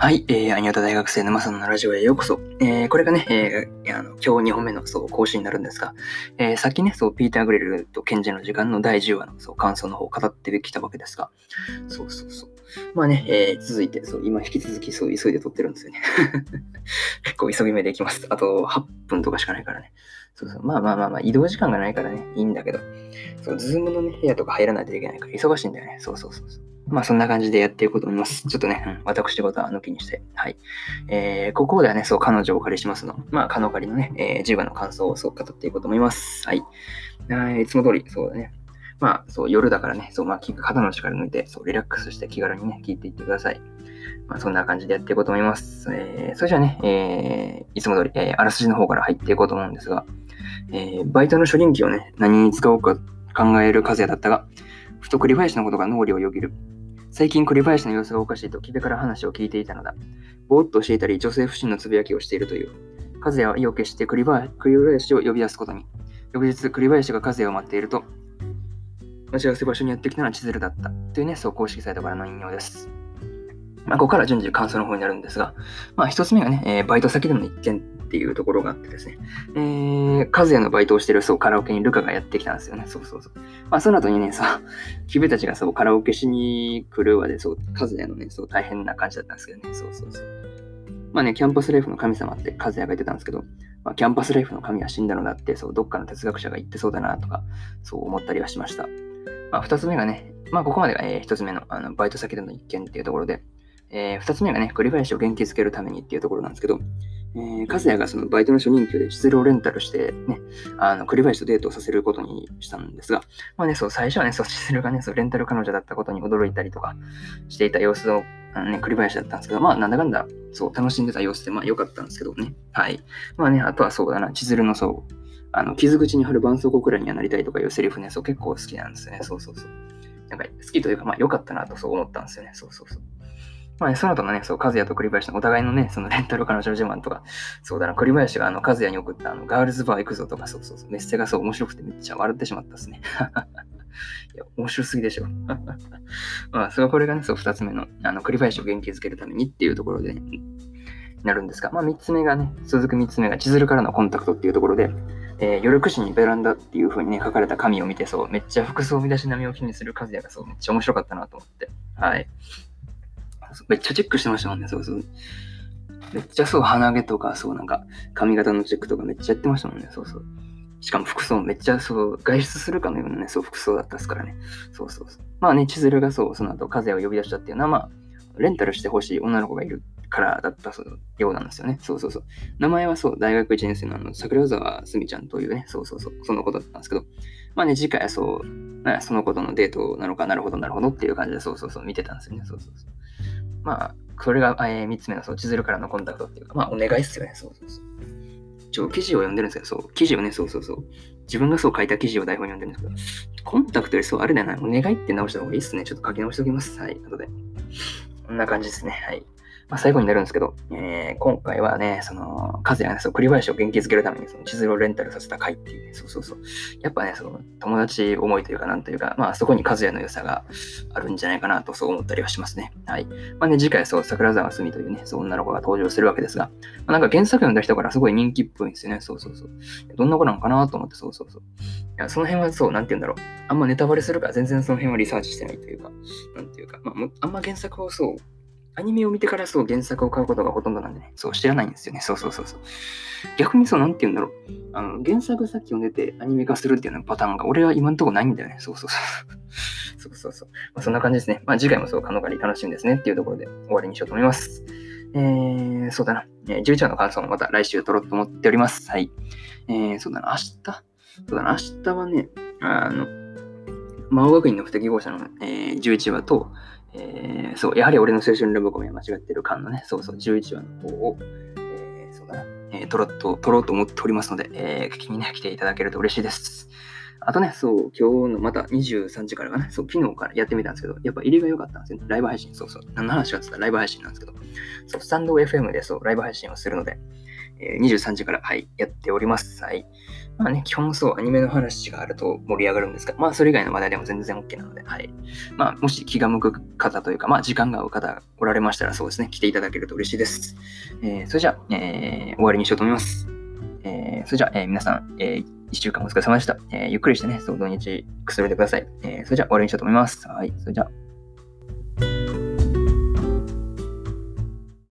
はい、えー、アニオタ大学生沼さんのラジオへようこそ。えー、これがね、えー、あの今日2本目のそう更新になるんですが、えー、さっきね、そう、ピーター・グレルとケンジの時間の第10話のそう感想の方を語ってきたわけですが、そうそうそう。まあね、えー、続いて、そう、今引き続きそう急いで撮ってるんですよね。結構急ぎ目でいきます。あと8分とかしかないからね。そうそう。まあまあまあまあ、移動時間がないからね、いいんだけど、そう、ズームのね、部屋とか入らないといけないから忙しいんだよね。そうそうそうそう。まあそんな感じでやっていこうと思います。ちょっとね、うん、私事は抜きにして。はい。えー、ここではね、そう、彼女をお借りしますの。まあ、彼女借りのね、えー、10話の感想をそう語っていこうと思います。はい。いつも通り、そうだね。まあ、そう、夜だからね、そう、まあ、肩の力抜いて、そう、リラックスして気軽にね、聞いていってください。まあ、そんな感じでやっていこうと思います。えー、それじゃあね、えー、いつも通り、えー、あらすじの方から入っていこうと思うんですが、えー、バイトの初任給をね、何に使おうか考える和也だったが、ふと栗林のことが脳裏をよぎる。最近栗林の様子がおかしいと木部から話を聞いていたのだ。ぼーっとしていたり、女性不信のつぶやきをしているという。和也は意を決して栗林を呼び出すことに。翌日、栗林が和也を待っていると、待ち合わせ場所にやってきたのは千鶴だった。というね、そう公式サイトからの引用です。まあ、ここから順次感想の方になるんですが、まあ、一つ目がね、えー、バイト先での一件っていうところがあってですね、えー、和也のバイトをしてるそうカラオケにルカがやってきたんですよね。そうそうそう。まあ、その後にね、そう、キベたちがそうカラオケしに来るわで、そう、和也のね、そう大変な感じだったんですけどね。そうそうそう。まあね、キャンパスライフの神様って和也が言ってたんですけど、まあ、キャンパスライフの神は死んだのだって、そう、どっかの哲学者が言ってそうだなとか、そう思ったりはしました。まあ、二つ目がね、まあ、ここまでが、えー、つ目のあのバイト先での一件っていうところで、えー、二つ目がね、栗林を元気づけるためにっていうところなんですけど、えー、和也がそのバイトの初任給で失労レンタルしてね、あの、栗林とデートをさせることにしたんですが、まあね、そう、最初はね、そう、失労がね、そう、レンタル彼女だったことに驚いたりとかしていた様子の、あのね、栗林だったんですけど、まあ、なんだかんだ、そう、楽しんでた様子で、まあ、良かったんですけどね。はい。まあね、あとはそうだな、千鶴のそう、あの、傷口に貼る絆創膏くらいにはなりたいとかいうセリフね、そう、結構好きなんですよね。そうそうそう。なんか、好きというか、まあ、良かったなとそう思ったんですよね。そうそうそう。まあ、ね、その後のね、そう、和也と栗林のお互いのね、そのレンタル彼女自慢とか、そうだな、栗林があの、和也に送ったあの、ガールズバー行くぞとか、そうそうそう、メッセがそう、面白くてめっちゃ笑ってしまったっすね。いや、面白すぎでしょ。まあ、それはこれがね、そう、二つ目の、あの、栗林を元気づけるためにっていうところで、ね、なるんですが、まあ、三つ目がね、続く三つ目が千鶴からのコンタクトっていうところで、えー、夜9時にベランダっていう風にね、書かれた紙を見て、そう、めっちゃ服装身だし並みを気にする和也がそう、めっちゃ面白かったなと思って。はい。めっちゃチェックしてましたもんね、そうそう。めっちゃそう、鼻毛とか、そうなんか、髪型のチェックとかめっちゃやってましたもんね、そうそう。しかも服装めっちゃそう、外出するかのようなね、そう、服装だったですからね。そうそうそう。まあね、千鶴がそう、その後、風を呼び出したっていうのは、まあ、レンタルしてほしい女の子がいるからだったようなんですよね。そうそうそう。名前はそう、大学1年生のあの、桜沢すみちゃんというね、そうそうそう、その子だったんですけど、まあね、次回はそう、その子とのデートなのかなるほど、なるほどっていう感じで、そうそうそう、見てたんですよね。そうそうそう。まあ、それが、えー、3つ目の、そう、千鶴からのコンタクトっていうか、まあ、お願いっすよね。そうそうそう。ちょ、記事を読んでるんですけど、そう、記事をね、そうそうそう。自分がそう書いた記事を台本に読んでるんですけど、コンタクトよりそう、あれだよな、お願いって直した方がいいっすね。ちょっと書き直しておきます。はい、後で。こんな感じですね。はい。まあ、最後になるんですけど、えー、今回はね、その、和也が、そう、栗林を元気づけるために、その、地図をレンタルさせた回っていうね、そうそうそう。やっぱね、その、友達思いというか、なんというか、まあ、そこに和也の良さがあるんじゃないかなと、そう思ったりはしますね。はい。まあね、次回、そう、桜沢すみというね、そう、女の子が登場するわけですが、まあ、なんか原作読んだ人からすごい人気っぽいんですよね。そうそうそう。どんな子なのかなと思って、そうそうそう。いや、その辺はそう、なんて言うんだろう。あんまネタバレするから全然その辺はリサーチしてないというか、なんていうか、まあ、あんま原作をそう、アニメを見てからそう原作を買うことがほとんどなんでね、そう知らないんですよね。そうそうそうそう。逆にそう、なんて言うんだろう。あの原作さっき読んでてアニメ化するっていうようなパターンが俺は今んとこないんだよね。そうそうそう。そうそうそう。まあ、そんな感じですね。まあ次回もそう、カノカリ楽しみですねっていうところで終わりにしようと思います。えー、そうだな。えー11話の感想もまた来週撮ろうと思っております。はい。えー、そうだな。明日？そうだな。明日はね、あの、魔王学院の不適合者の、えー、11話と、えー、そう、やはり俺の青春ラブコメは間違ってる感のね、そうそう、11話の方を、えー、そうだな、えー、撮ろうと、撮ろうと思っておりますので、えー、聞きにね、来ていただけると嬉しいです。あとね、そう、今日のまた23時からかな、そう、昨日からやってみたんですけど、やっぱ入りが良かったんですよね。ライブ配信、そうそう。何の話かって言ったらライブ配信なんですけど、そう、スタンド FM でそう、ライブ配信をするので、えー、23時から、はい、やっております。はい。まあね、基本そう、アニメの話があると盛り上がるんですが、まあそれ以外の話題でも全然 OK なので、はい。まあもし気が向く方というか、まあ時間が合う方おられましたらそうですね、来ていただけると嬉しいです。えー、それじゃあ、えー、終わりにしようと思います。えー、それじゃあ、えー、皆さん、えー、一週間お疲れ様でした。えー、ゆっくりしてね、そう土日くすれてください。えー、それじゃあ終わりにしようと思います。はい。それじゃあ。